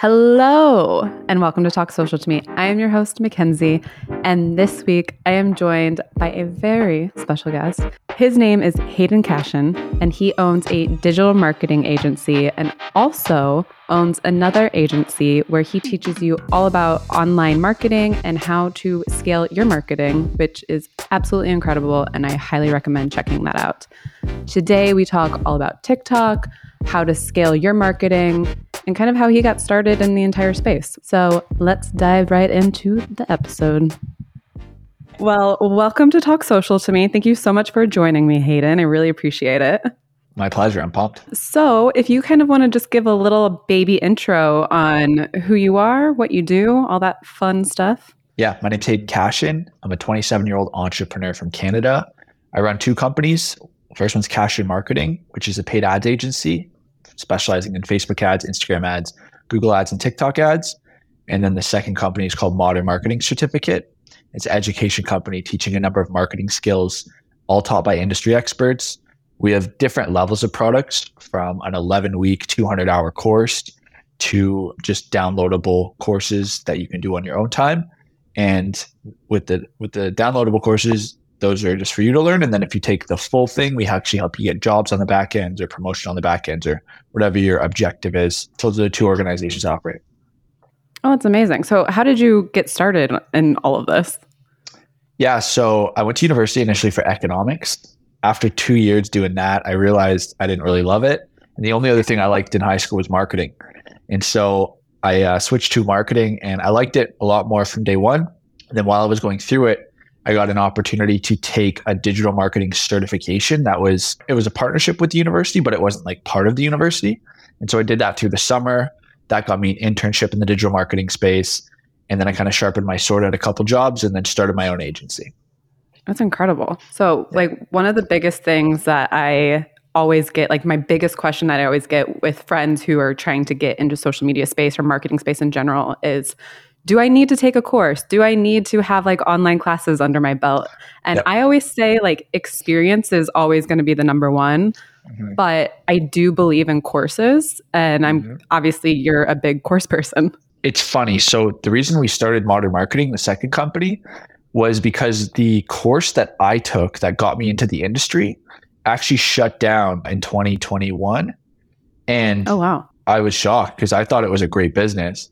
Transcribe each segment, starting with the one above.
Hello, and welcome to Talk Social to Me. I am your host, Mackenzie, and this week I am joined by a very special guest. His name is Hayden Cashion, and he owns a digital marketing agency and also owns another agency where he teaches you all about online marketing and how to scale your marketing, which is absolutely incredible. And I highly recommend checking that out. Today, we talk all about TikTok, how to scale your marketing, and kind of how he got started in the entire space. So let's dive right into the episode. Well, welcome to Talk Social to me. Thank you so much for joining me, Hayden. I really appreciate it. My pleasure. I'm pumped. So, if you kind of want to just give a little baby intro on who you are, what you do, all that fun stuff. Yeah, my name's Hayden Cashion. I'm a 27 year old entrepreneur from Canada. I run two companies. First one's Cashion Marketing, which is a paid ads agency specializing in Facebook ads, Instagram ads, Google ads, and TikTok ads. And then the second company is called Modern Marketing Certificate. It's an education company teaching a number of marketing skills, all taught by industry experts. We have different levels of products from an 11 week, 200 hour course to just downloadable courses that you can do on your own time. And with the with the downloadable courses, those are just for you to learn. And then if you take the full thing, we actually help you get jobs on the back end or promotion on the back end or whatever your objective is. Those are the two organizations operate. Oh, that's amazing. So how did you get started in all of this? Yeah, so I went to university initially for economics. After two years doing that, I realized I didn't really love it. And the only other thing I liked in high school was marketing. And so I uh, switched to marketing and I liked it a lot more from day one. And then while I was going through it, I got an opportunity to take a digital marketing certification that was it was a partnership with the university, but it wasn't like part of the university. And so I did that through the summer. That got me an internship in the digital marketing space. And then I kind of sharpened my sword at a couple jobs and then started my own agency. That's incredible. So, yeah. like, one of the biggest things that I always get, like, my biggest question that I always get with friends who are trying to get into social media space or marketing space in general is do I need to take a course? Do I need to have like online classes under my belt? And yep. I always say like experience is always going to be the number one. Mm-hmm. But I do believe in courses and I'm mm-hmm. obviously you're a big course person. It's funny. So the reason we started Modern Marketing, the second company, was because the course that I took that got me into the industry actually shut down in 2021. And oh wow. I was shocked because I thought it was a great business.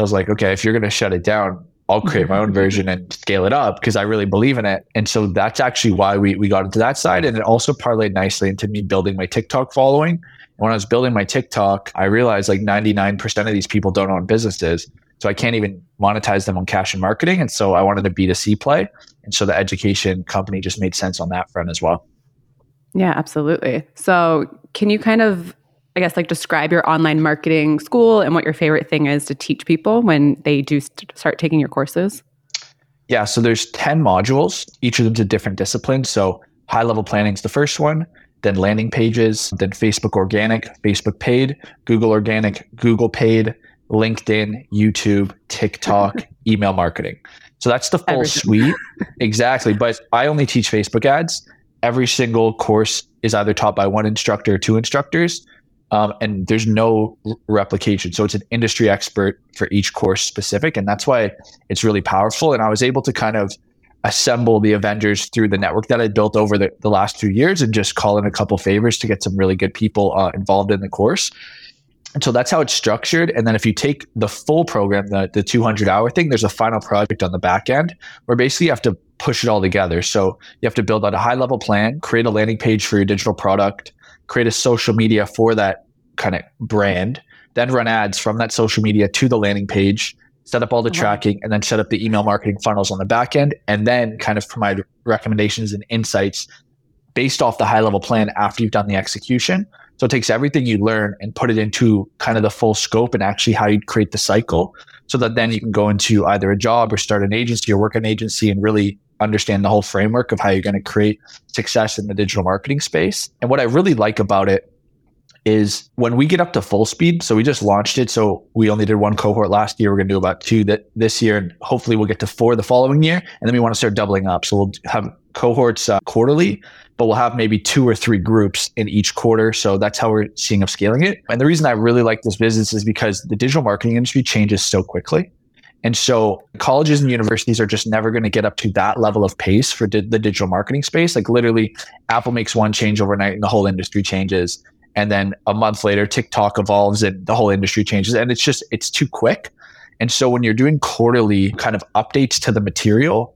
So I was like, okay, if you're going to shut it down, I'll create my mm-hmm. own version and scale it up because I really believe in it. And so that's actually why we, we got into that side. And it also parlayed nicely into me building my TikTok following. And when I was building my TikTok, I realized like 99% of these people don't own businesses. So I can't even monetize them on Cashion Marketing. And so I wanted a B2C play. And so the education company just made sense on that front as well. Yeah, absolutely. So can you kind of I guess like describe your online marketing school and what your favorite thing is to teach people when they do st- start taking your courses? Yeah, so there's 10 modules, each of them's a different discipline. So high level planning is the first one, then landing pages, then Facebook organic, Facebook paid, Google organic, Google paid, LinkedIn, YouTube, TikTok, email marketing. So that's the full Everything. suite. exactly. But I only teach Facebook ads. Every single course is either taught by one instructor or two instructors um, and there's no replication. So it's an industry expert for each course specific, and that's why it's really powerful. And I was able to kind of assemble the Avengers through the network that I built over the, the last two years, and just call in a couple favors to get some really good people uh, involved in the course. And so that's how it's structured. And then if you take the full program, the, the 200 hour thing, there's a final project on the back end where basically you have to push it all together. So you have to build out a high level plan, create a landing page for your digital product, create a social media for that kind of brand, then run ads from that social media to the landing page, set up all the uh-huh. tracking, and then set up the email marketing funnels on the back end, and then kind of provide recommendations and insights based off the high level plan after you've done the execution. So it takes everything you learn and put it into kind of the full scope and actually how you'd create the cycle so that then you can go into either a job or start an agency or work an agency and really understand the whole framework of how you're going to create success in the digital marketing space. And what I really like about it is when we get up to full speed. So we just launched it. So we only did one cohort last year. We're going to do about two that this year, and hopefully we'll get to four the following year. And then we want to start doubling up. So we'll have cohorts uh, quarterly, but we'll have maybe two or three groups in each quarter. So that's how we're seeing of scaling it. And the reason I really like this business is because the digital marketing industry changes so quickly. And so colleges and universities are just never going to get up to that level of pace for di- the digital marketing space. Like literally, Apple makes one change overnight and the whole industry changes. And then a month later, TikTok evolves and the whole industry changes. And it's just, it's too quick. And so when you're doing quarterly kind of updates to the material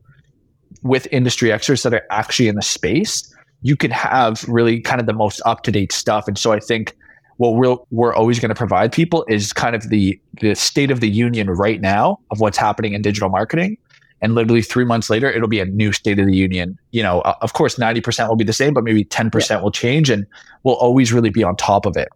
with industry experts that are actually in the space, you can have really kind of the most up to date stuff. And so I think what we're, we're always going to provide people is kind of the, the state of the union right now of what's happening in digital marketing. And literally three months later, it'll be a new state of the union. You know, of course, 90% will be the same, but maybe 10% yeah. will change and we'll always really be on top of it.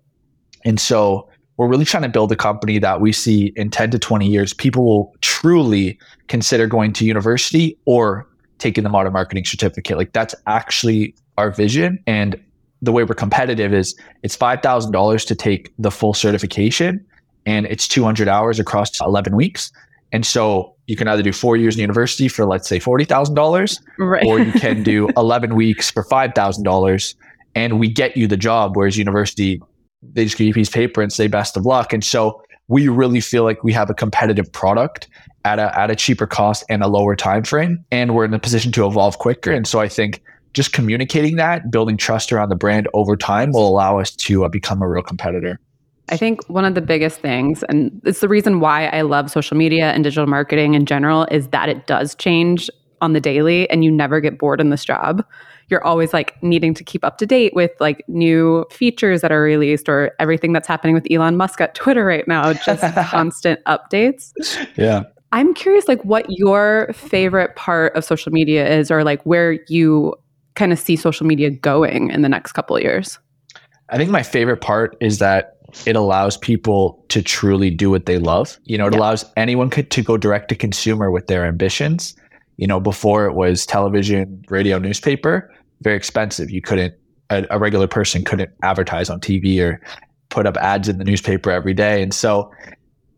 And so we're really trying to build a company that we see in 10 to 20 years, people will truly consider going to university or taking the modern marketing certificate. Like that's actually our vision. And the way we're competitive is it's $5,000 to take the full certification and it's 200 hours across 11 weeks. And so you can either do four years in university for, let's say, $40,000, right. or you can do 11 weeks for $5,000 and we get you the job. Whereas university, they just give you a piece of paper and say best of luck. And so we really feel like we have a competitive product at a, at a cheaper cost and a lower time frame. And we're in a position to evolve quicker. And so I think just communicating that, building trust around the brand over time will allow us to uh, become a real competitor. I think one of the biggest things, and it's the reason why I love social media and digital marketing in general, is that it does change on the daily and you never get bored in this job. You're always like needing to keep up to date with like new features that are released or everything that's happening with Elon Musk at Twitter right now, just constant updates. Yeah. I'm curious like what your favorite part of social media is or like where you kind of see social media going in the next couple of years? I think my favorite part is that it allows people to truly do what they love. You know, it yeah. allows anyone to go direct to consumer with their ambitions. You know, before it was television, radio, newspaper, very expensive. You couldn't, a, a regular person couldn't advertise on TV or put up ads in the newspaper every day. And so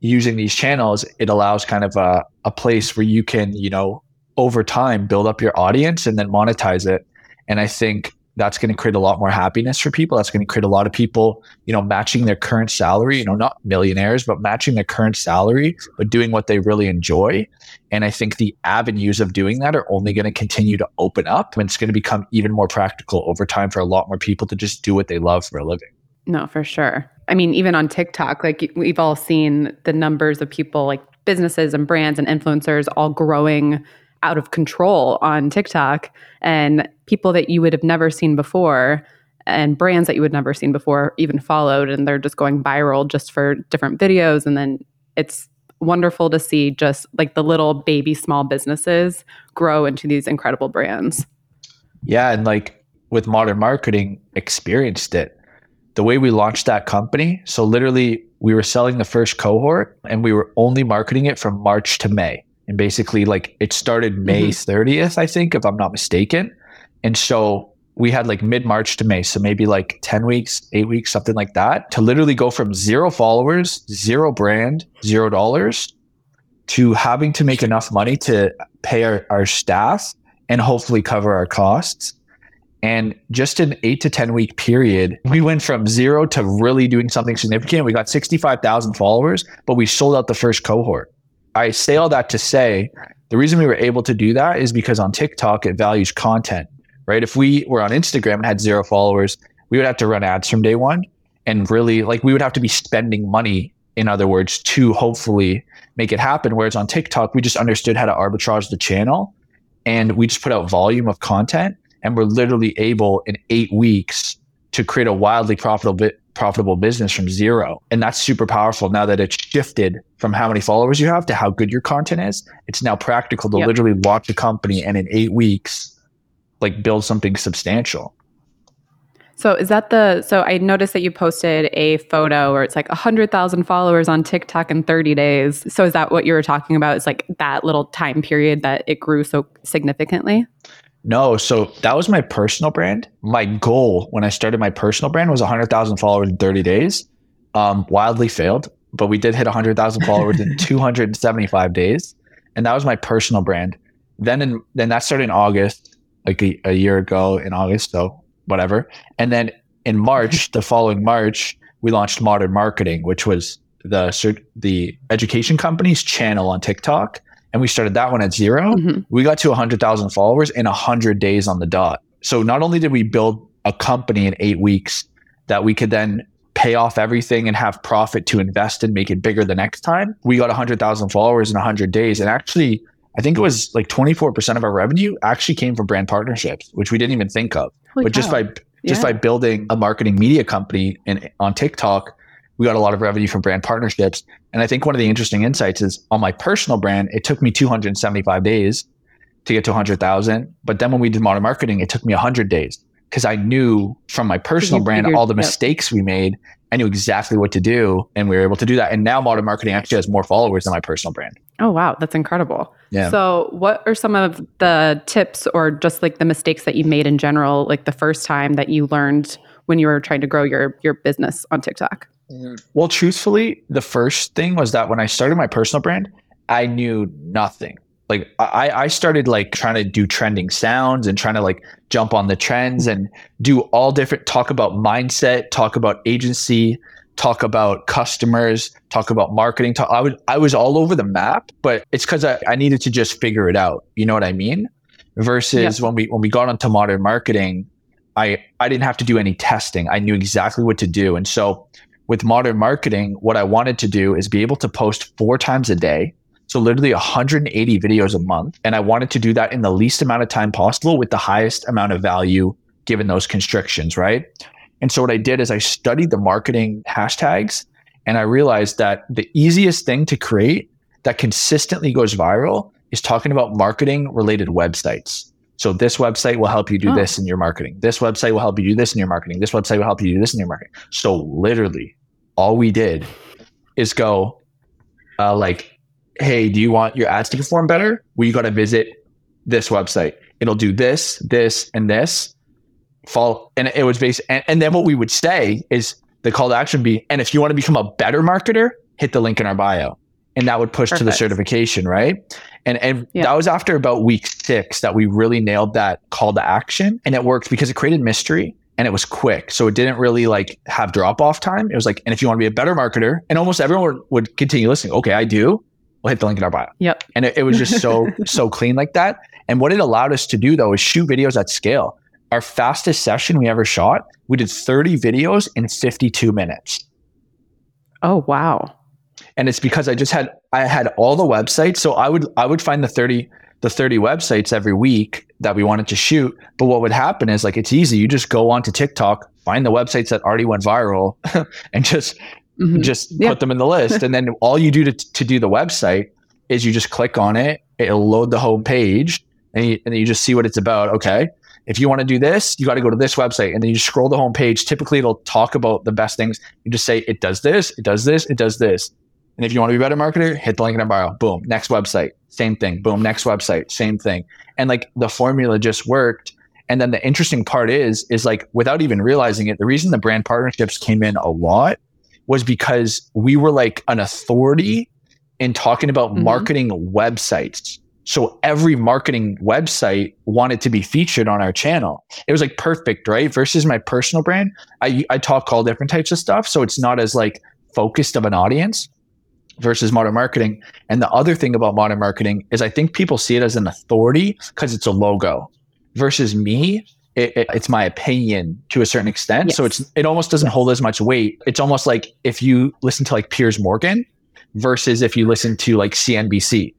using these channels, it allows kind of a, a place where you can, you know, over time build up your audience and then monetize it and I think that's going to create a lot more happiness for people. That's going to create a lot of people, you know, matching their current salary, you know, not millionaires, but matching their current salary, but doing what they really enjoy. And I think the avenues of doing that are only going to continue to open up. And it's going to become even more practical over time for a lot more people to just do what they love for a living. No, for sure. I mean, even on TikTok, like we've all seen the numbers of people like businesses and brands and influencers all growing out of control on TikTok and people that you would have never seen before and brands that you would never seen before even followed and they're just going viral just for different videos and then it's wonderful to see just like the little baby small businesses grow into these incredible brands. Yeah, and like with modern marketing experienced it. The way we launched that company, so literally we were selling the first cohort and we were only marketing it from March to May and basically like it started May mm-hmm. 30th, I think, if I'm not mistaken. And so we had like mid March to May, so maybe like 10 weeks, eight weeks, something like that, to literally go from zero followers, zero brand, zero dollars to having to make enough money to pay our, our staff and hopefully cover our costs. And just an eight to 10 week period, we went from zero to really doing something significant. We got 65,000 followers, but we sold out the first cohort. I say all that to say the reason we were able to do that is because on TikTok it values content, right? If we were on Instagram and had zero followers, we would have to run ads from day one and really like we would have to be spending money in other words to hopefully make it happen whereas on TikTok we just understood how to arbitrage the channel and we just put out volume of content and we're literally able in 8 weeks to create a wildly profitable profitable business from zero. And that's super powerful now that it's shifted from how many followers you have to how good your content is. It's now practical to yep. literally launch a company and in eight weeks, like build something substantial. So is that the so I noticed that you posted a photo where it's like 100,000 followers on TikTok in 30 days. So is that what you were talking about? Is like that little time period that it grew so significantly? No, so that was my personal brand. My goal when I started my personal brand was 100,000 followers in 30 days. Um, wildly failed, but we did hit 100,000 followers in 275 days, and that was my personal brand. Then in then that started in August. like a, a year ago in August, so whatever. And then in March, the following March, we launched Modern Marketing, which was the the education company's channel on TikTok, and we started that one at 0 Mhm. We got to 100,000 followers in 100 days on the dot. So not only did we build a company in eight weeks that we could then pay off everything and have profit to invest and make it bigger the next time, we got 100,000 followers in 100 days. And actually, I think it was like 24% of our revenue actually came from brand partnerships, which we didn't even think of. Holy but just by just Yeah. by building a marketing media company in, on TikTok, we got a lot of revenue from brand partnerships. And I think one of the interesting insights is on my personal brand, it took me 275 days to get to 100,000. But then when we did modern marketing, it took me 100 days because I knew from my personal brand figured- all the yep. mistakes we made. I knew exactly what to do, and we were able to do that. And now modern marketing actually has more followers than my personal brand. Oh wow, that's incredible. Yeah. So, what are some of the tips or just like the mistakes that you made in general like the first time that you learned when you were trying to grow your your business on TikTok? Mm-hmm. Well, truthfully, the first thing was that when I started my personal brand, I knew nothing. Like I, I started like trying to do trending sounds and trying to like jump on the trends and do all different talk about mindset, talk about agency, talk about customers, talk about marketing. Talk, I would I was all over the map, but it's because I, I needed to just figure it out. You know what I mean? Versus when we when we got onto modern marketing, I I didn't have to do any testing. I knew exactly what to do. And so with modern marketing, what I wanted to do is be able to post four times a day. So literally 180 videos a month. And I wanted to do that in the least amount of time possible with the highest amount of value given those constrictions, right? And so what I did is I studied the marketing hashtags and I realized that the easiest thing to create that consistently goes viral is talking about marketing related websites. So this website will help you do Oh. this in your marketing. This website will help you do this in your marketing. This website will help you do this in your marketing. So literally all we did is go uh, like, hey, do you want your ads to perform better? Well, you got to visit this website. It'll do this, this, and this. Fall, and it was based, and, and then what we would say is the call to action be, and if you want to become a better marketer, hit the link in our bio, and that would push to the certification, right? And and Yeah. that was after about week six that we really nailed that call to action, and it worked because it created mystery and it was quick, so it didn't really like have drop off time. It was like, and if you want to be a better marketer, and almost everyone would, would continue listening. Okay, I do. We'll hit the link in our bio. Yep. And it, it was just so, so clean like that. And what it allowed us to do though is shoot videos at scale. Our fastest session we ever shot, we did 30 videos in 52 minutes. Oh wow. And it's because I just had I had all the websites. So I would I would find the 30 the 30 websites every week that we wanted to shoot. But what would happen is like it's easy. You just go onto TikTok, find the websites that already went viral and just Mhm. just Yeah. put them in the list. and then all you do to, to do the website is you just click on it, it'll load the home page, and you, and then you just see what it's about. Okay. If you want to do this, you got to go to this website and then you scroll the home page. Typically, it'll talk about the best things. You just say, it does this, it does this, it does this. And if you want to be a better marketer, hit the link in our bio. Boom. Next website. Same thing. Boom. Next website. Same thing. And like the formula just worked. And then the interesting part is, is like without even realizing it, the reason the brand partnerships came in a lot was because we were like an authority in talking about Mhm. marketing websites. So every marketing website wanted to be featured on our channel. It was like perfect, right? Versus my personal brand, I I talk all different types of stuff, so it's not as like focused of an audience versus modern marketing. And the other thing about modern marketing is I think people see it as an authority because it's a logo. Versus me, it, it- it's my opinion to a certain extent. So it's it almost doesn't hold as much weight. It's almost like if you listen to like Piers Morgan versus if you listen to like CNBC.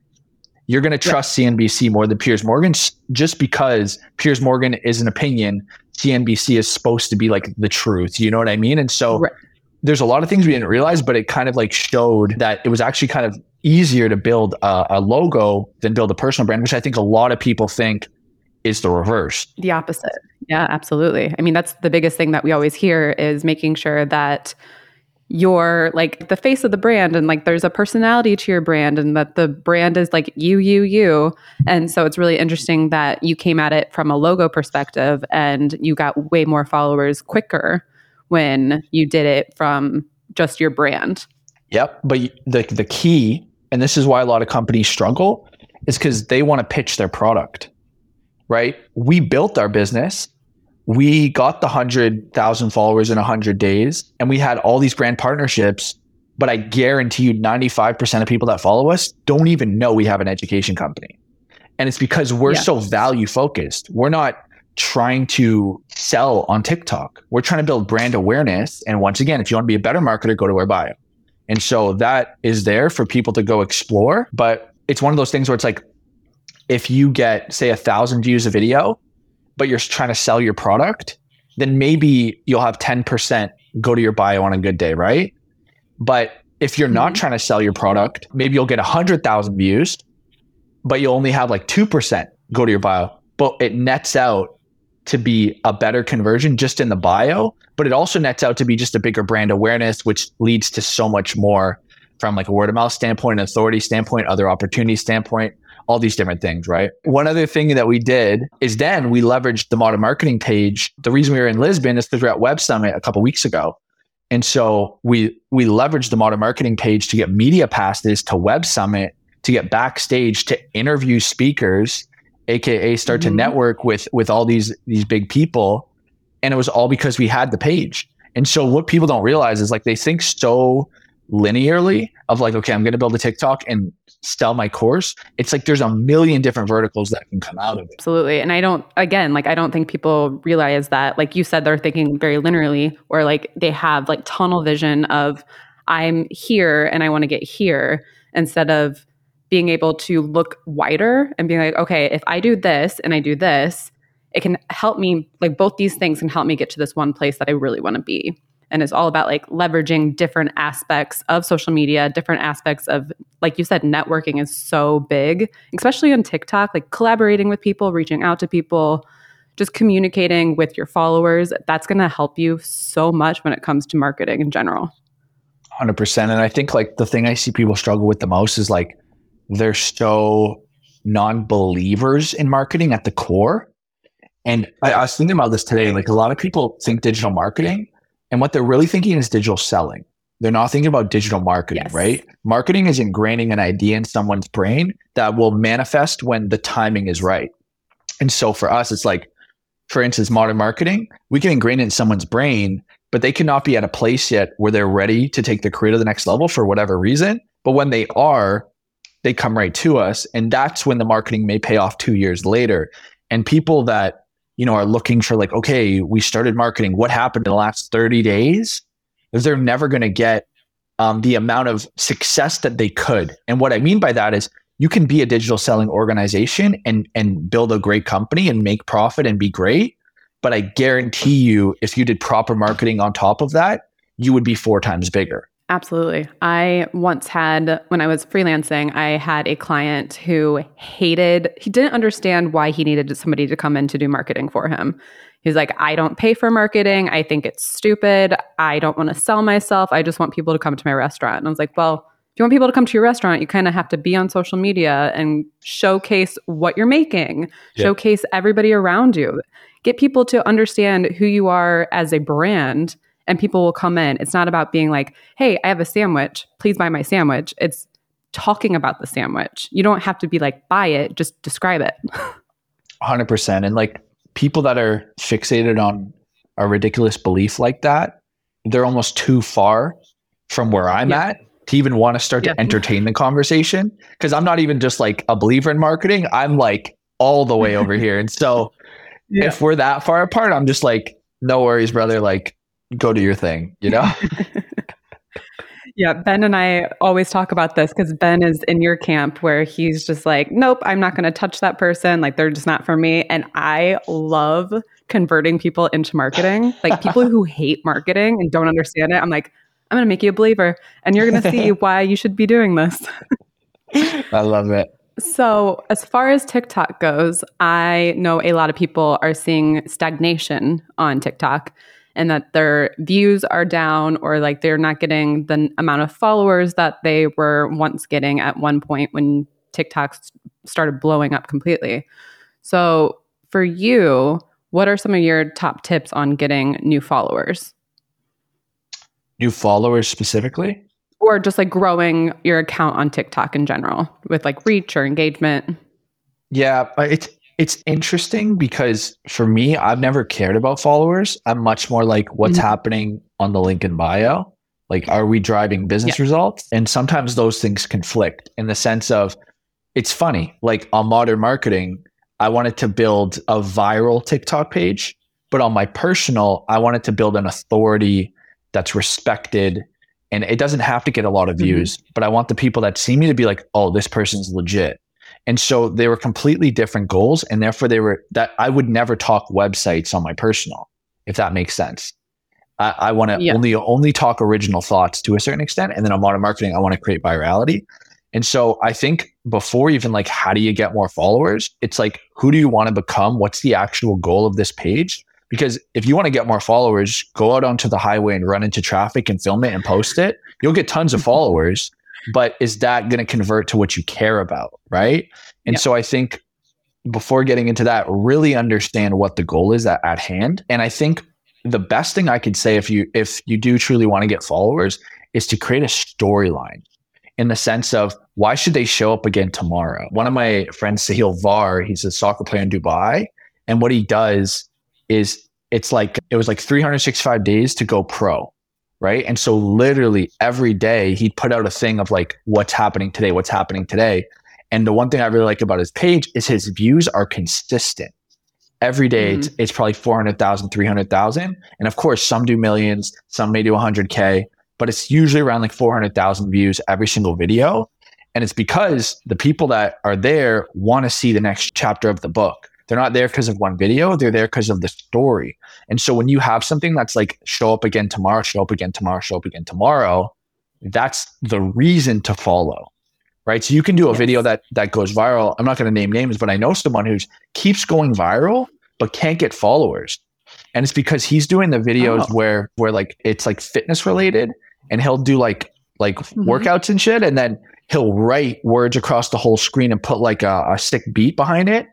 You're going to trust CNBC more than Piers Morgan just because Piers Morgan is an opinion. CNBC is supposed to be like the truth. You know what I mean? And so Right. There's a lot of things we didn't realize, but it kind of like showed that it was actually kind of easier to build a, a logo than build a personal brand, which I think a lot of people think is the reverse. The opposite. Yeah, absolutely. I mean, that's the biggest thing that we always hear is making sure that you're like the face of the brand and like there's a personality to your brand and that the brand is like you, you, you. And so it's really interesting that you came at it from a logo perspective and you got way more followers quicker when you did it from just your brand. Yep. But the the key, and this is why a lot of companies struggle, is because they want to pitch their product. right? We built our business. We got the 100,000 followers in 100 days and we had all these brand partnerships. But I guarantee you, 95% of people that follow us don't even know we have an education company. And it's because we're so value focused. We're not trying to sell on TikTok. We're trying to build brand awareness. And once again, if you want to be a better marketer, go to our bio. And so that is there for people to go explore. But it's one of those things where it's like, if you get, say, a thousand views a video, but you're trying to sell your product, then maybe you'll have 10% go to your bio on a good day, right? But if you're not mm-hmm. trying to sell your product, maybe you'll get 100,000 views, but you'll only have like 2% go to your bio. But it nets out to be a better conversion just in the bio, but it also nets out to be just a bigger brand awareness, which leads to so much more from like a word of mouth standpoint, an authority standpoint, other opportunity standpoint, all these different things, right? One other thing that we did is then we leveraged the modern marketing page. The reason we were in Lisbon is because we are at Web Summit a couple weeks ago. And so we we leveraged the modern marketing page to get media passes to Web Summit to get backstage to interview speakers aka start mm-hmm. to network with with all these these big people. And it was all because we had the page. And so what people don't realize is like they think so linearly of like okay i'm going to build a tiktok and sell my course. It's like there's a million different verticals that can come out of it. Absolutely. And i don't again like i don't think people realize that like you said they're thinking very linearly or like they have like tunnel vision of i'm here and i want to get here instead of being able to look wider and being like, okay, if I do this and I do this, it can help me, like both these things can help me get to this one place that I really want to be. And it's all about like leveraging different aspects of social media, different aspects of, like you said, networking is so big, especially on TikTok, like collaborating with people, reaching out to people, just communicating with your followers. That's going to help you so much when it comes to marketing in general. 100%. And I think like the thing I see people struggle with the most is like, they're so non-believers in marketing at the core. And I, I was thinking about this today. Like a lot of people think digital marketing, and what they're really thinking is digital selling. They're not thinking about digital marketing, yes. right? Marketing is ingraining an idea in someone's brain that will manifest when the timing is right. And so for us, it's like, for instance, modern marketing, we can ingrain it in someone's brain, but they cannot be at a place yet where they're ready to take their career to the next level for whatever reason. But when they are, they come right to us. And that's when the marketing may pay off two years later. And people that, you know, are looking for like, okay, we started marketing. What happened in the last 30 days? Is They're never going to get um, the amount of success that they could. And what I mean by that is you can be a digital selling organization and and build a great company and make profit and be great. But I guarantee you, if you did proper marketing on top of that, you would be four times bigger. Absolutely. I once had, when I was freelancing, I had a client who hated, he didn't understand why he needed somebody to come in to do marketing for him. He's like, I don't pay for marketing. I think it's stupid. I don't want to sell myself. I just want people to come to my restaurant. And I was like, well, if you want people to come to your restaurant, you kind of have to be on social media and showcase what you're making, yeah. showcase everybody around you, get people to understand who you are as a brand and people will come in. It's not about being like, hey, I have a sandwich. Please buy my sandwich. It's talking about the sandwich. You don't have to be like, buy it, just describe it. 100%. And like people that are fixated on a ridiculous belief like that, they're almost too far from where I'm yeah. at to even want to start yeah. to entertain the conversation. Cause I'm not even just like a believer in marketing, I'm like all the way over here. And so yeah. if we're that far apart, I'm just like, no worries, brother. Like, go to your thing, you know? yeah, Ben and I always talk about this because Ben is in your camp where he's just like, nope, I'm not going to touch that person. Like, they're just not for me. And I love converting people into marketing. Like, people who hate marketing and don't understand it, I'm like, I'm going to make you a believer and you're going to see why you should be doing this. I love it. So, as far as TikTok goes, I know a lot of people are seeing stagnation on TikTok and that their views are down or like they're not getting the amount of followers that they were once getting at one point when TikTok started blowing up completely. So, for you, what are some of your top tips on getting new followers? New followers specifically? Or just like growing your account on TikTok in general with like reach or engagement? Yeah, it's It's interesting because for me, I've never cared about followers. I'm much more like what's mm-hmm. happening on the link in bio. Like, are we driving business yeah. results? And sometimes those things conflict in the sense of it's funny. Like on modern marketing, I wanted to build a viral TikTok page, but on my personal, I wanted to build an authority that's respected. And it doesn't have to get a lot of mm-hmm. views, mm-hmm. but I want the people that see me to be like, oh, this person's legit. And so they were completely different goals. And therefore, they were that I would never talk websites on my personal, if that makes sense. I, I want to yeah. only only talk original thoughts to a certain extent. And then on modern marketing, I want to create virality. And so I think before even like how do you get more followers, it's like who do you want to become? What's the actual goal of this page? Because if you want to get more followers, go out onto the highway and run into traffic and film it and post it. You'll get tons of mm-hmm. followers, but is that going to convert to what you care about, right? And so I think before getting into that, really understand what the goal is at, at hand. And I think the best thing I could say if you if you do truly want to get followers is to create a storyline in the sense of why should they show up again tomorrow? One of my friends, Sahil Var, he's a soccer player in Dubai. And what he does is it's like it was like 365 days to go pro. Right. And so literally every day he'd put out a thing of like what's happening today, what's happening today. And the one thing I really like about his page is his views are consistent. Every day mm-hmm. it's, it's probably 400,000, 300,000. And of course, some do millions, some may do 100K, but it's usually around like 400,000 views every single video. And it's because the people that are there want to see the next chapter of the book. They're not there because of one video, they're there because of the story. And so when you have something that's like show up again tomorrow, show up again tomorrow, show up again tomorrow, that's the reason to follow. Right. So you can do a yes. video that that goes viral. I'm not going to name names, but I know someone who keeps going viral but can't get followers. And it's because he's doing the videos oh. where where like it's like fitness related and he'll do like like mm-hmm. workouts and shit, and then he'll write words across the whole screen and put like a, a sick beat behind it,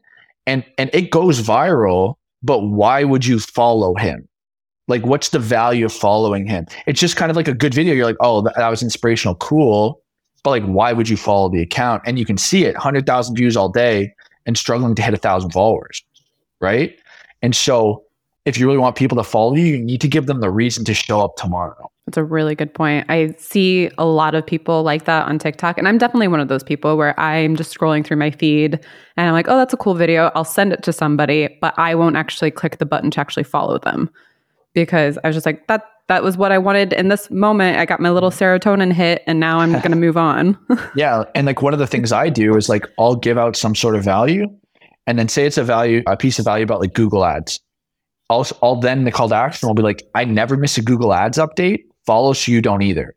and and it goes viral. But why would you follow him? Like, what's the value of following him? It's just kind of like a good video. You're like, oh, that, was inspirational, cool. But like, why would you follow the account? And you can see it, hundred thousand views all day, and struggling to hit a thousand followers, right? And so, if you really want people to follow you, you need to give them the reason to show up tomorrow. That's a really good point. I see a lot of people like that on TikTok. And I'm definitely one of those people where I'm just scrolling through my feed and I'm like, oh, that's a cool video. I'll send it to somebody, but I won't actually click the button to actually follow them because I was just like, that that was what I wanted in this moment. I got my little mm-hmm. serotonin hit and now I'm going to move on. yeah. And like one of the things I do is like, I'll give out some sort of value and then say it's a value, a piece of value about like Google ads. I'll, I'll then the call to action will be like, I never miss a Google ads update follow so you don't either.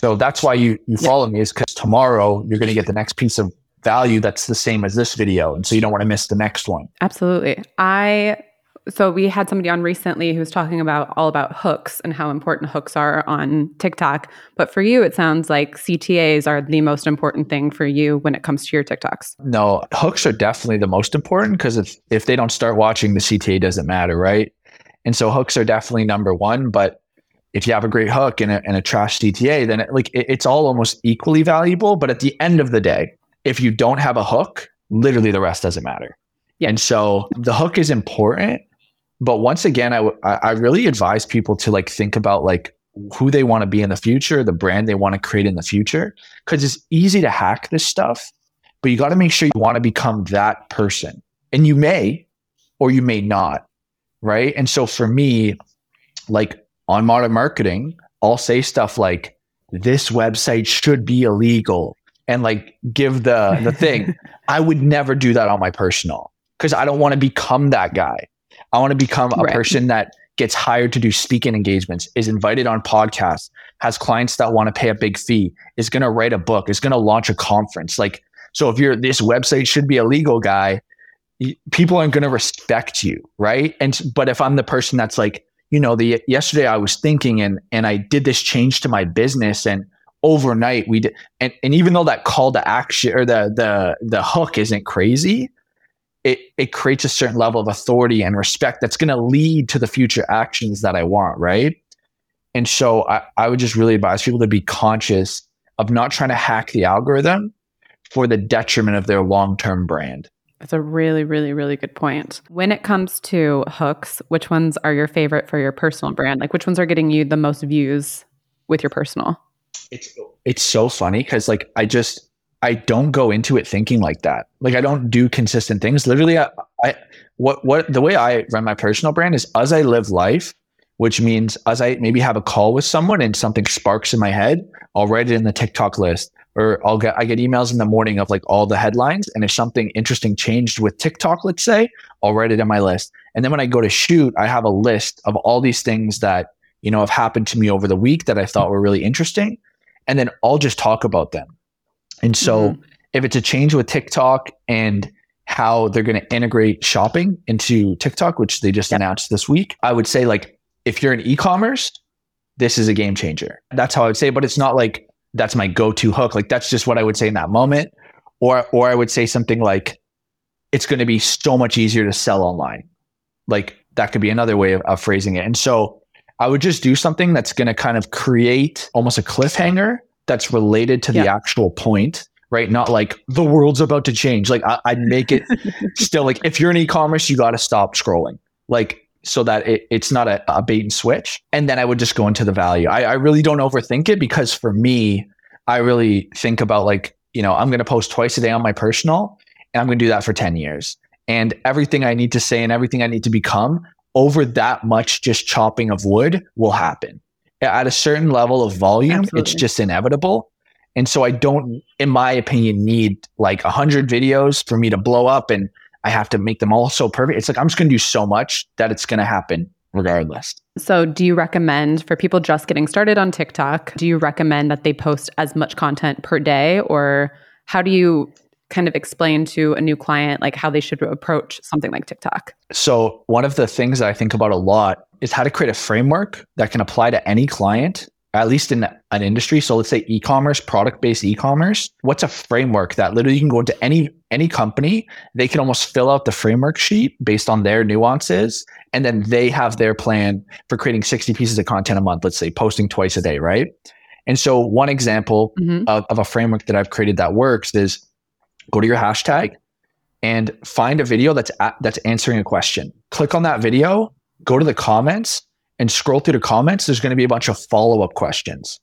So that's why you, you follow me is because tomorrow you're going to get the next piece of value that's the same as this video. And so you don't want to miss the next one. Absolutely. I so we had somebody on recently who was talking about all about hooks and how important hooks are on TikTok. But for you, it sounds like CTAs are the most important thing for you when it comes to your TikToks. No, hooks are definitely the most important because if if they don't start watching, the CTA doesn't matter, right? And so hooks are definitely number one. But if you have a great hook and a, and a trash CTA, then it, like it, it's all almost equally valuable. But at the end of the day, if you don't have a hook, literally the rest doesn't matter. Yeah. And so the hook is important. But once again, I, w- I really advise people to like think about like who they want to be in the future, the brand they want to create in the future, because it's easy to hack this stuff, but you got to make sure you want to become that person. And you may, or you may not. Right. And so for me, like on modern marketing, I'll say stuff like, this website should be illegal and like give the the thing. I would never do that on my personal because I don't want to become that guy. I want to become a right. person that gets hired to do speaking engagements, is invited on podcasts, has clients that want to pay a big fee, is going to write a book, is going to launch a conference. Like, so if you're this website should be illegal guy, people aren't going to respect you, right? And but if I'm the person that's like, you know, the yesterday I was thinking and and I did this change to my business and overnight we did and, and even though that call to action or the the the hook isn't crazy, it it creates a certain level of authority and respect that's gonna lead to the future actions that I want, right? And so I, I would just really advise people to be conscious of not trying to hack the algorithm for the detriment of their long-term brand. That's a really, really, really good point. When it comes to hooks, which ones are your favorite for your personal brand? Like, which ones are getting you the most views with your personal? It's it's so funny because like I just I don't go into it thinking like that. Like I don't do consistent things. Literally, I, I what what the way I run my personal brand is as I live life, which means as I maybe have a call with someone and something sparks in my head, I'll write it in the TikTok list or I'll get I get emails in the morning of like all the headlines and if something interesting changed with TikTok let's say I'll write it in my list and then when I go to shoot I have a list of all these things that you know have happened to me over the week that I thought were really interesting and then I'll just talk about them and so mm-hmm. if it's a change with TikTok and how they're going to integrate shopping into TikTok which they just yep. announced this week I would say like if you're in e-commerce this is a game changer that's how I would say but it's not like that's my go-to hook. Like that's just what I would say in that moment. Or or I would say something like, it's going to be so much easier to sell online. Like that could be another way of, of phrasing it. And so I would just do something that's going to kind of create almost a cliffhanger that's related to yeah. the actual point, right? Not like the world's about to change. Like I, would make it still like if you're in e-commerce, you got to stop scrolling. Like so that it, it's not a, a, bait and switch. And then I would just go into the value. I, I really don't overthink it because for me, I really think about like, you know, I'm going to post twice a day on my personal and I'm going to do that for 10 years. And everything I need to say and everything I need to become over that much just chopping of wood will happen. At a certain level of volume, Absolutely. it's just inevitable. And so I don't, in my opinion, need like 100 videos for me to blow up and I have to make them all so perfect. It's like I'm just going to do so much that it's going to happen regardless. So, do you recommend for people just getting started on TikTok, do you recommend that they post as much content per day or how do you kind of explain to a new client like how they should approach something like TikTok? So, one of the things that I think about a lot is how to create a framework that can apply to any client at least in an industry so let's say e-commerce product based e-commerce what's a framework that literally you can go into any any company they can almost fill out the framework sheet based on their nuances and then they have their plan for creating 60 pieces of content a month let's say posting twice a day right and so one example mm-hmm. of, of a framework that i've created that works is go to your hashtag and find a video that's a, that's answering a question click on that video go to the comments and scroll through the comments, there's going to be a bunch of follow up questions.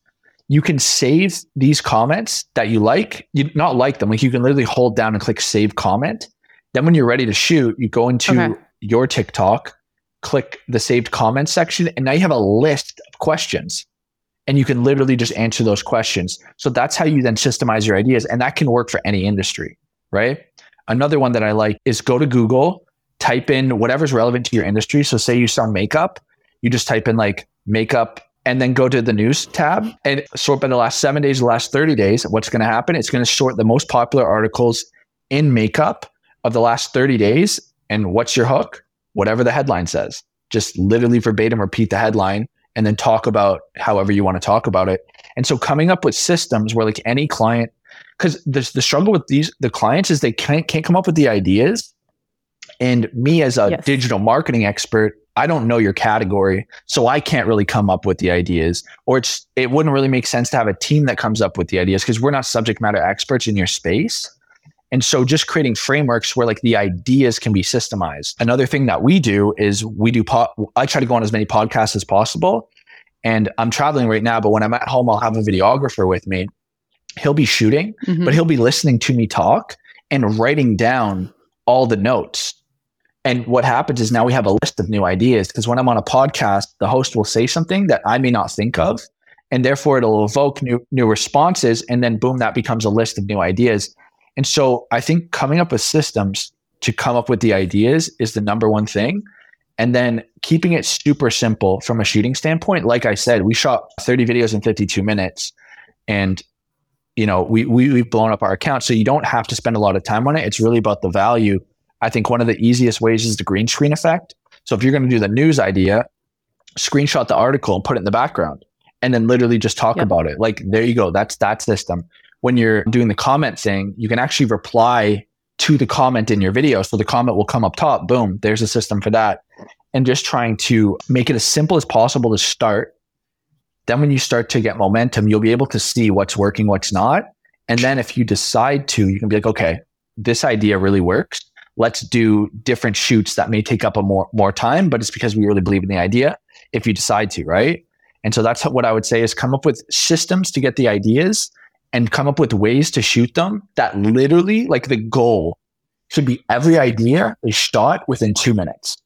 You can save these comments that you like, you not like them. Like you can literally hold down and click save comment. Then when you're ready to shoot, you go into okay. your TikTok, click the saved comment section, and now you have a list of questions. And you can literally just answer those questions. So that's how you then systemize your ideas. And that can work for any industry, right? Another one that I like is go to Google, type in whatever's relevant to your industry. So say you sell makeup, you just type in like makeup and then go to the news tab and sort by the last seven days, the last 30 days. What's going to happen? It's going to sort the most popular articles in makeup of the last 30 days. And what's your hook? Whatever the headline says. Just literally verbatim repeat the headline and then talk about however you want to talk about it. And so coming up with systems where like any client, because the, the struggle with these the clients is they can't can't come up with the ideas. And me as a yes. digital marketing expert, I don't know your category, so I can't really come up with the ideas. Or it's it wouldn't really make sense to have a team that comes up with the ideas because we're not subject matter experts in your space. And so just creating frameworks where like the ideas can be systemized. Another thing that we do is we do po- I try to go on as many podcasts as possible. And I'm traveling right now, but when I'm at home, I'll have a videographer with me. He'll be shooting, mm-hmm. but he'll be listening to me talk and writing down all the notes and what happens is now we have a list of new ideas because when I'm on a podcast, the host will say something that I may not think of. And therefore it'll evoke new new responses. And then boom, that becomes a list of new ideas. And so I think coming up with systems to come up with the ideas is the number one thing. And then keeping it super simple from a shooting standpoint. Like I said, we shot 30 videos in 52 minutes. And you know, we, we we've blown up our account. So you don't have to spend a lot of time on it. It's really about the value I think one of the easiest ways is the green screen effect. So if you're going to do the news idea, screenshot the article and put it in the background and then literally just talk yep. about it. Like there you go. That's that system. When you're doing the comment thing, you can actually reply to the comment in your video. So the comment will come up top. Boom, there's a system for that. And just trying to make it as simple as possible to start. Then when you start to get momentum, you'll be able to see what's working, what's not. And then if you decide to, you can be like, okay, this idea really works let's do different shoots that may take up a more more time, but it's because we really believe in the idea. If you decide to, right? And so that's what I would say is come up with systems to get the ideas and come up with ways to shoot them that literally like the goal should be every idea is shot within two minutes.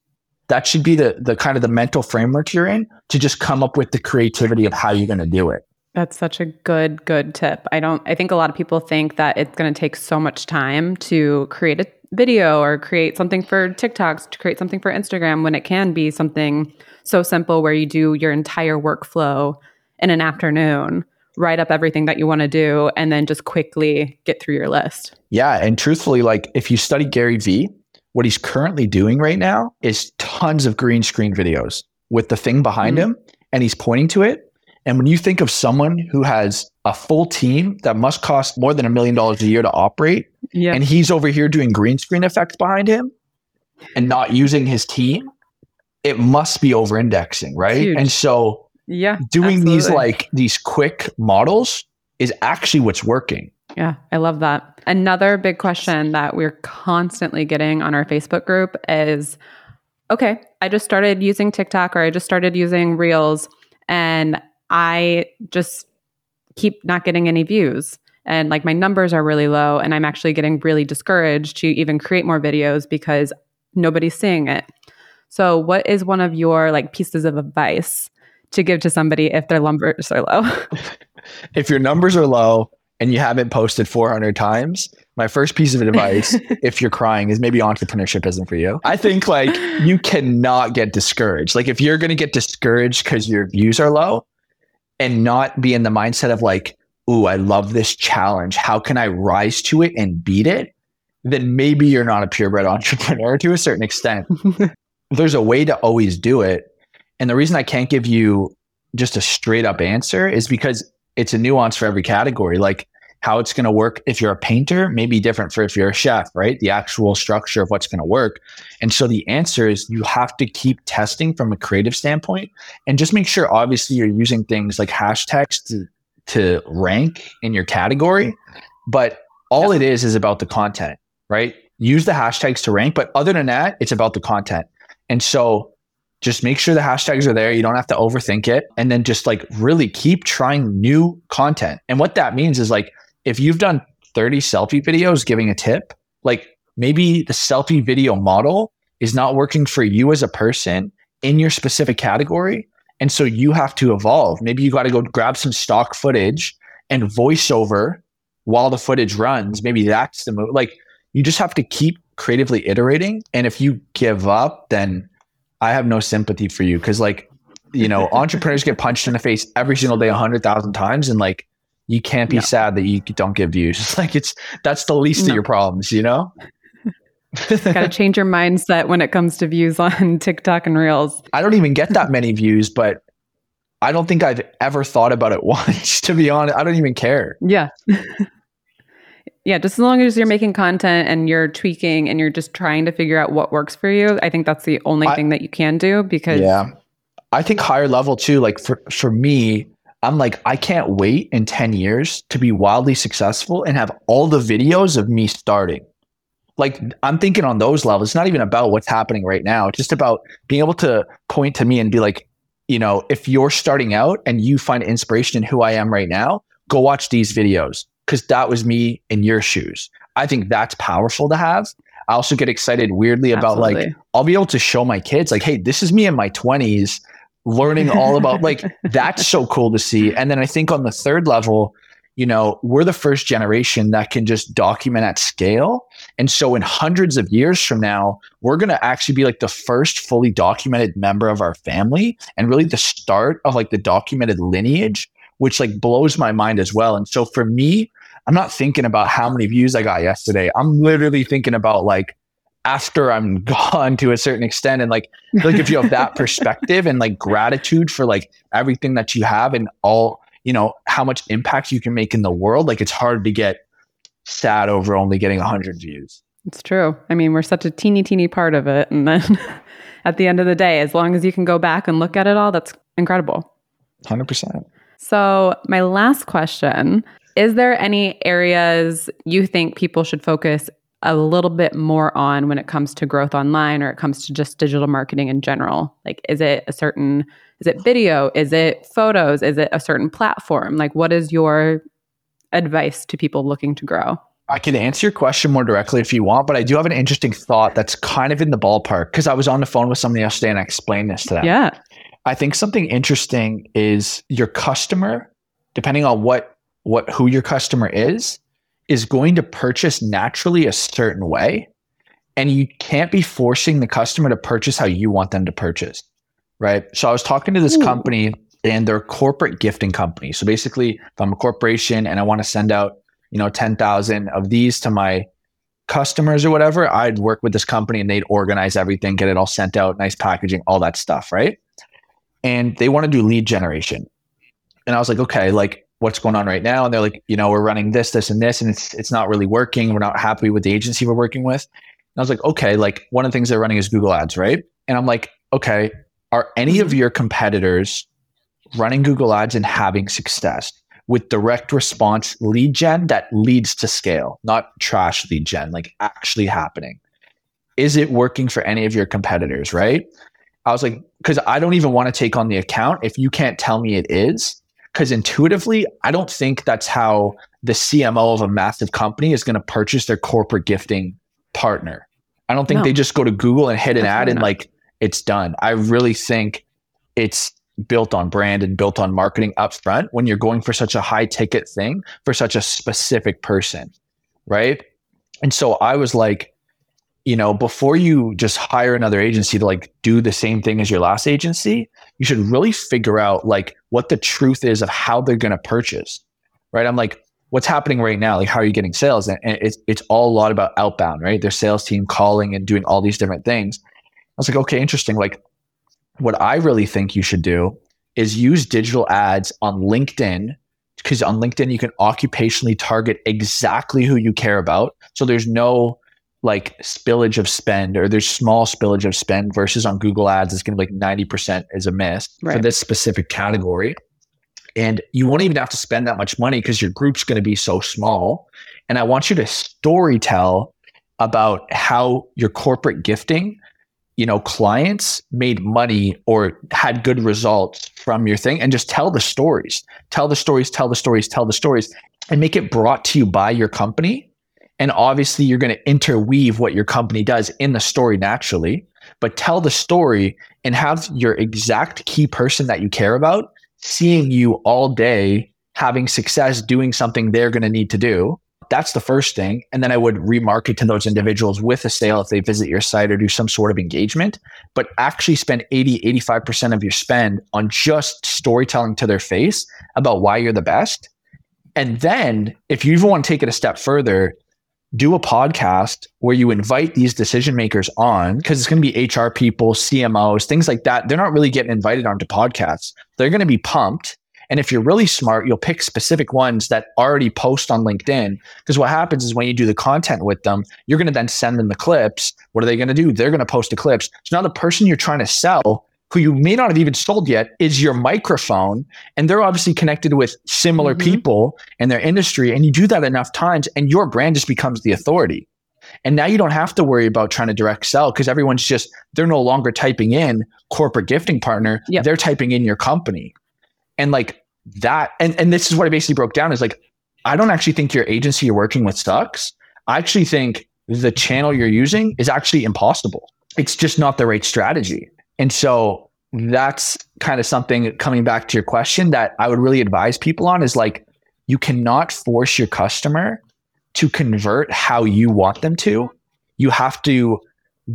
That should be the the kind of the mental framework you're in to just come up with the creativity of how you're going to do it. That's such a good good tip. I don't I think a lot of people think that it's going to take so much time to create a video or create something for TikToks, to create something for Instagram when it can be something so simple where you do your entire workflow in an afternoon write up everything that you want to do and then just quickly get through your list. Yeah. And truthfully, like if you study Gary Vee, what he's currently doing right now is tons of green screen videos with the thing behind mm-hmm. him and he's pointing to it. And when you think of someone who has a full team that must cost more than a million dollars a year to operate, yeah. and he's over here doing green screen effects behind him and not using his team, it must be over indexing, right? Huge. And so yeah. Doing absolutely. these like these quick models is actually what's working. Yeah, I love that. Another big question that we're constantly getting on our Facebook group is okay, I just started using TikTok or I just started using Reels and I just keep not getting any views and like my numbers are really low and I'm actually getting really discouraged to even create more videos because nobody's seeing it. So, what is one of your like pieces of advice to give to somebody if their numbers are low? if your numbers are low and you haven't posted 400 times, my first piece of advice, if you're crying, is maybe entrepreneurship isn't for you. I think like you cannot get discouraged. Like if you're going to get discouraged because your views are low and not be in the mindset of like, ooh, I love this challenge. How can I rise to it and beat it? Then maybe you're not a purebred entrepreneur to a certain extent. There's a way to always do it. And the reason I can't give you just a straight up answer is because it's a nuance for every category. Like how it's going to work if you're a painter may be different for if you're a chef, right? The actual structure of what's going to work. And so the answer is you have to keep testing from a creative standpoint and just make sure, obviously, you're using things like hashtags to, to rank in your category. But all it is is about the content, right? Use the hashtags to rank. But other than that, it's about the content. And so just make sure the hashtags are there. You don't have to overthink it. And then just like really keep trying new content. And what that means is like if you've done 30 selfie videos giving a tip, like maybe the selfie video model is not working for you as a person in your specific category. And so you have to evolve. Maybe you got to go grab some stock footage and voiceover while the footage runs. Maybe that's the move. Like you just have to keep creatively iterating. And if you give up, then I have no sympathy for you because like you know entrepreneurs get punched in the face every single day a hundred thousand times and like you can't be no. sad that you don't get views. It's like it's that's the least no. of your problems, you know. Got to change your mindset when it comes to views on TikTok and Reels. I don't even get that many views, but I don't think I've ever thought about it once. To be honest, I don't even care. Yeah. yeah, just as long as you're making content and you're tweaking and you're just trying to figure out what works for you, I think that's the only I, thing that you can do because Yeah. I think higher level too, like for for me, I'm like, I can't wait in 10 years to be wildly successful and have all the videos of me starting. Like I'm thinking on those levels. It's not even about what's happening right now. It's just about being able to point to me and be like, you know, if you're starting out and you find inspiration in who I am right now, go watch these videos because that was me in your shoes. I think that's powerful to have. I also get excited weirdly about Absolutely. like I'll be able to show my kids like, hey, this is me in my 20s learning all about like that's so cool to see. And then I think on the third level, you know, we're the first generation that can just document at scale. And so in hundreds of years from now, we're going to actually be like the first fully documented member of our family and really the start of like the documented lineage which like blows my mind as well. And so for me, I'm not thinking about how many views I got yesterday. I'm literally thinking about like after I'm gone to a certain extent. And like, like if you have that perspective and like gratitude for like everything that you have and all, you know, how much impact you can make in the world, like it's hard to get sad over only getting 100 views. It's true. I mean, we're such a teeny, teeny part of it. And then at the end of the day, as long as you can go back and look at it all, that's incredible. 100%. So, my last question is there any areas you think people should focus a little bit more on when it comes to growth online or it comes to just digital marketing in general? Like, is it a certain, is it video? Is it photos? Is it a certain platform? Like, what is your advice to people looking to grow? I can answer your question more directly if you want, but I do have an interesting thought that's kind of in the ballpark because I was on the phone with somebody yesterday and I explained this to them. Yeah. I think something interesting is your customer, depending on what what who your customer is, is going to purchase naturally a certain way. And you can't be forcing the customer to purchase how you want them to purchase. Right. So I was talking to this Ooh. company and they're a corporate gifting company. So basically, if I'm a corporation and I want to send out, you know, 10,000 of these to my customers or whatever, I'd work with this company and they'd organize everything, get it all sent out, nice packaging, all that stuff. Right. And they want to do lead generation. And I was like, okay, like what's going on right now? And they're like, you know, we're running this, this, and this, and it's it's not really working. We're not happy with the agency we're working with. And I was like, okay, like one of the things they're running is Google Ads, right? And I'm like, okay, are any of mm-hmm. your competitors running Google Ads and having success with direct response lead gen that leads to scale, not trash lead gen, like actually happening? Is it working for any of your competitors, right? I was like, because I don't even want to take on the account if you can't tell me it is because intuitively, I don't think that's how the CMO of a massive company is going to purchase their corporate gifting partner. I don't think no. they just go to Google and hit an ad and not. like it's done. I really think it's built on brand and built on marketing upfront when you're going for such a high ticket thing for such a specific person. Right. And so I was like, you know, before you just hire another agency to like do the same thing as your last agency, you should really figure out like what the truth is of how they're going to purchase. Right. I'm like, what's happening right now? Like, how are you getting sales? And it's, it's all a lot about outbound, right? Their sales team calling and doing all these different things. I was like, okay, interesting. Like, what I really think you should do is use digital ads on LinkedIn because on LinkedIn you can occupationally target exactly who you care about. So there's no like spillage of spend or there's small spillage of spend versus on Google Ads, it's going to be like 90% is a miss right. for this specific category. And you won't even have to spend that much money because your group's going to be so small. And I want you to story tell about how your corporate gifting, you know, clients made money or had good results from your thing and just tell the stories. Tell the stories, tell the stories, tell the stories, and make it brought to you by your company and obviously, you're going to interweave what your company does in the story naturally, but tell the story and have your exact key person that you care about seeing you all day having success doing something they're going to need to do. That's the first thing. And then I would remarket to those individuals with a sale if they visit your site or do some sort of engagement, but actually spend 80, 85% of your spend on just storytelling to their face about why you're the best. And then if you even want to take it a step further, do a podcast where you invite these decision makers on because it's going to be HR people, CMOs, things like that. They're not really getting invited onto podcasts. They're going to be pumped. And if you're really smart, you'll pick specific ones that already post on LinkedIn. Because what happens is when you do the content with them, you're going to then send them the clips. What are they going to do? They're going to post the clips. So now the person you're trying to sell who you may not have even sold yet is your microphone. And they're obviously connected with similar mm-hmm. people in their industry and you do that enough times and your brand just becomes the authority. And now you don't have to worry about trying to direct sell because everyone's just they're no longer typing in corporate gifting partner. Yep. they're typing in your company. And like that and, and this is what i basically broke down is like i don't actually think your agency you're working with sucks. I actually think the channel you're using is actually impossible. It's just not the right strategy and so that's kind of something coming back to your question that I would really advise people on is like you cannot force your customer to convert how you want them to. You have to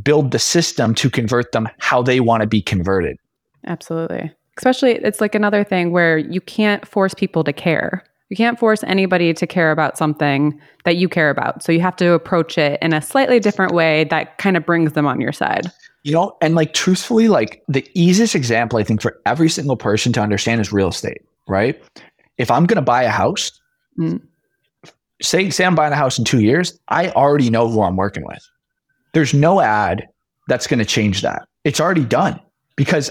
build the system to convert them how they want to be converted. Absolutely. Especially, it's like another thing where you can't force people to care. You can't force anybody to care about something that you care about. So you have to approach it in a slightly different way that kind of brings them on your side. You know, and like truthfully, like the easiest example I think for every single person to understand is real estate, right? If I'm going to buy a house, mm. say say I'm buying a house in 2 years, I already know who I'm working with. There's no ad that's going to change that. It's already done because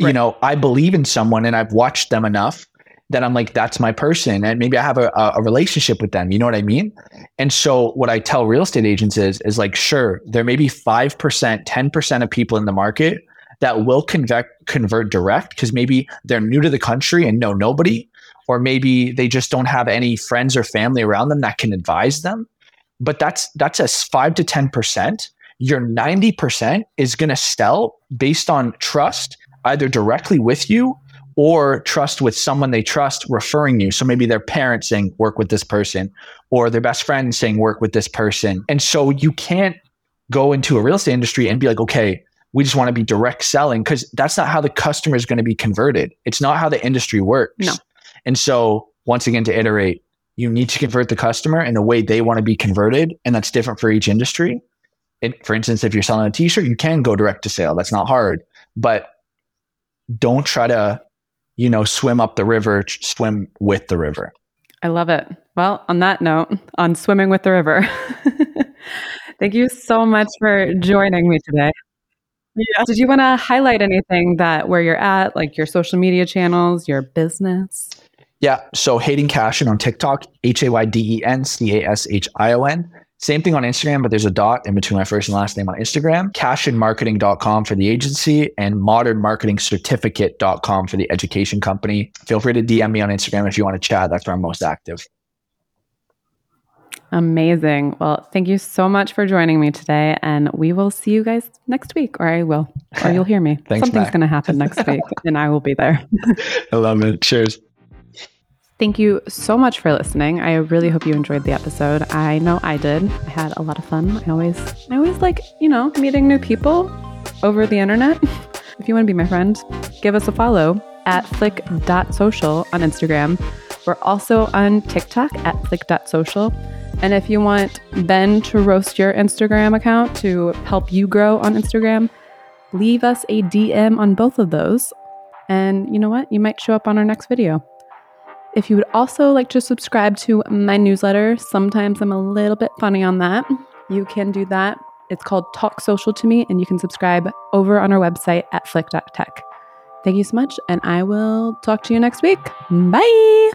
right. you know, I believe in someone and I've watched them enough then I'm like, that's my person. And maybe I have a, a relationship with them. You know what I mean? And so what I tell real estate agents is, is like, sure, there may be 5%, 10% of people in the market that will convert, convert direct because maybe they're new to the country and know nobody, or maybe they just don't have any friends or family around them that can advise them. But that's, that's a five to 10%. Your 90% is going to sell based on trust, either directly with you or trust with someone they trust referring you. So maybe their parents saying, work with this person, or their best friend saying, work with this person. And so you can't go into a real estate industry and be like, okay, we just want to be direct selling because that's not how the customer is going to be converted. It's not how the industry works. No. And so, once again, to iterate, you need to convert the customer in the way they want to be converted. And that's different for each industry. It, for instance, if you're selling a t shirt, you can go direct to sale. That's not hard. But don't try to you know, swim up the river, swim with the river. I love it. Well, on that note, on swimming with the river, thank you so much for joining me today. Yeah. Did you want to highlight anything that where you're at, like your social media channels, your business? Yeah. So Hayden Cashion on TikTok, H A Y D E N C A S H I O N. Same thing on Instagram, but there's a dot in between my first and last name on Instagram. Cashionmarketing.com for the agency and modernmarketingcertificate.com for the education company. Feel free to DM me on Instagram if you want to chat. That's where I'm most active. Amazing. Well, thank you so much for joining me today. And we will see you guys next week, or I will, or you'll hear me. Thanks, Something's going to happen next week, and I will be there. I love it. Cheers. Thank you so much for listening. I really hope you enjoyed the episode. I know I did. I had a lot of fun. I always I always like, you know, meeting new people over the internet. if you want to be my friend, give us a follow at flick.social on Instagram. We're also on TikTok at flick.social. And if you want Ben to roast your Instagram account to help you grow on Instagram, leave us a DM on both of those. And you know what? You might show up on our next video. If you would also like to subscribe to my newsletter, sometimes I'm a little bit funny on that. You can do that. It's called Talk Social to Me, and you can subscribe over on our website at flick.tech. Thank you so much, and I will talk to you next week. Bye.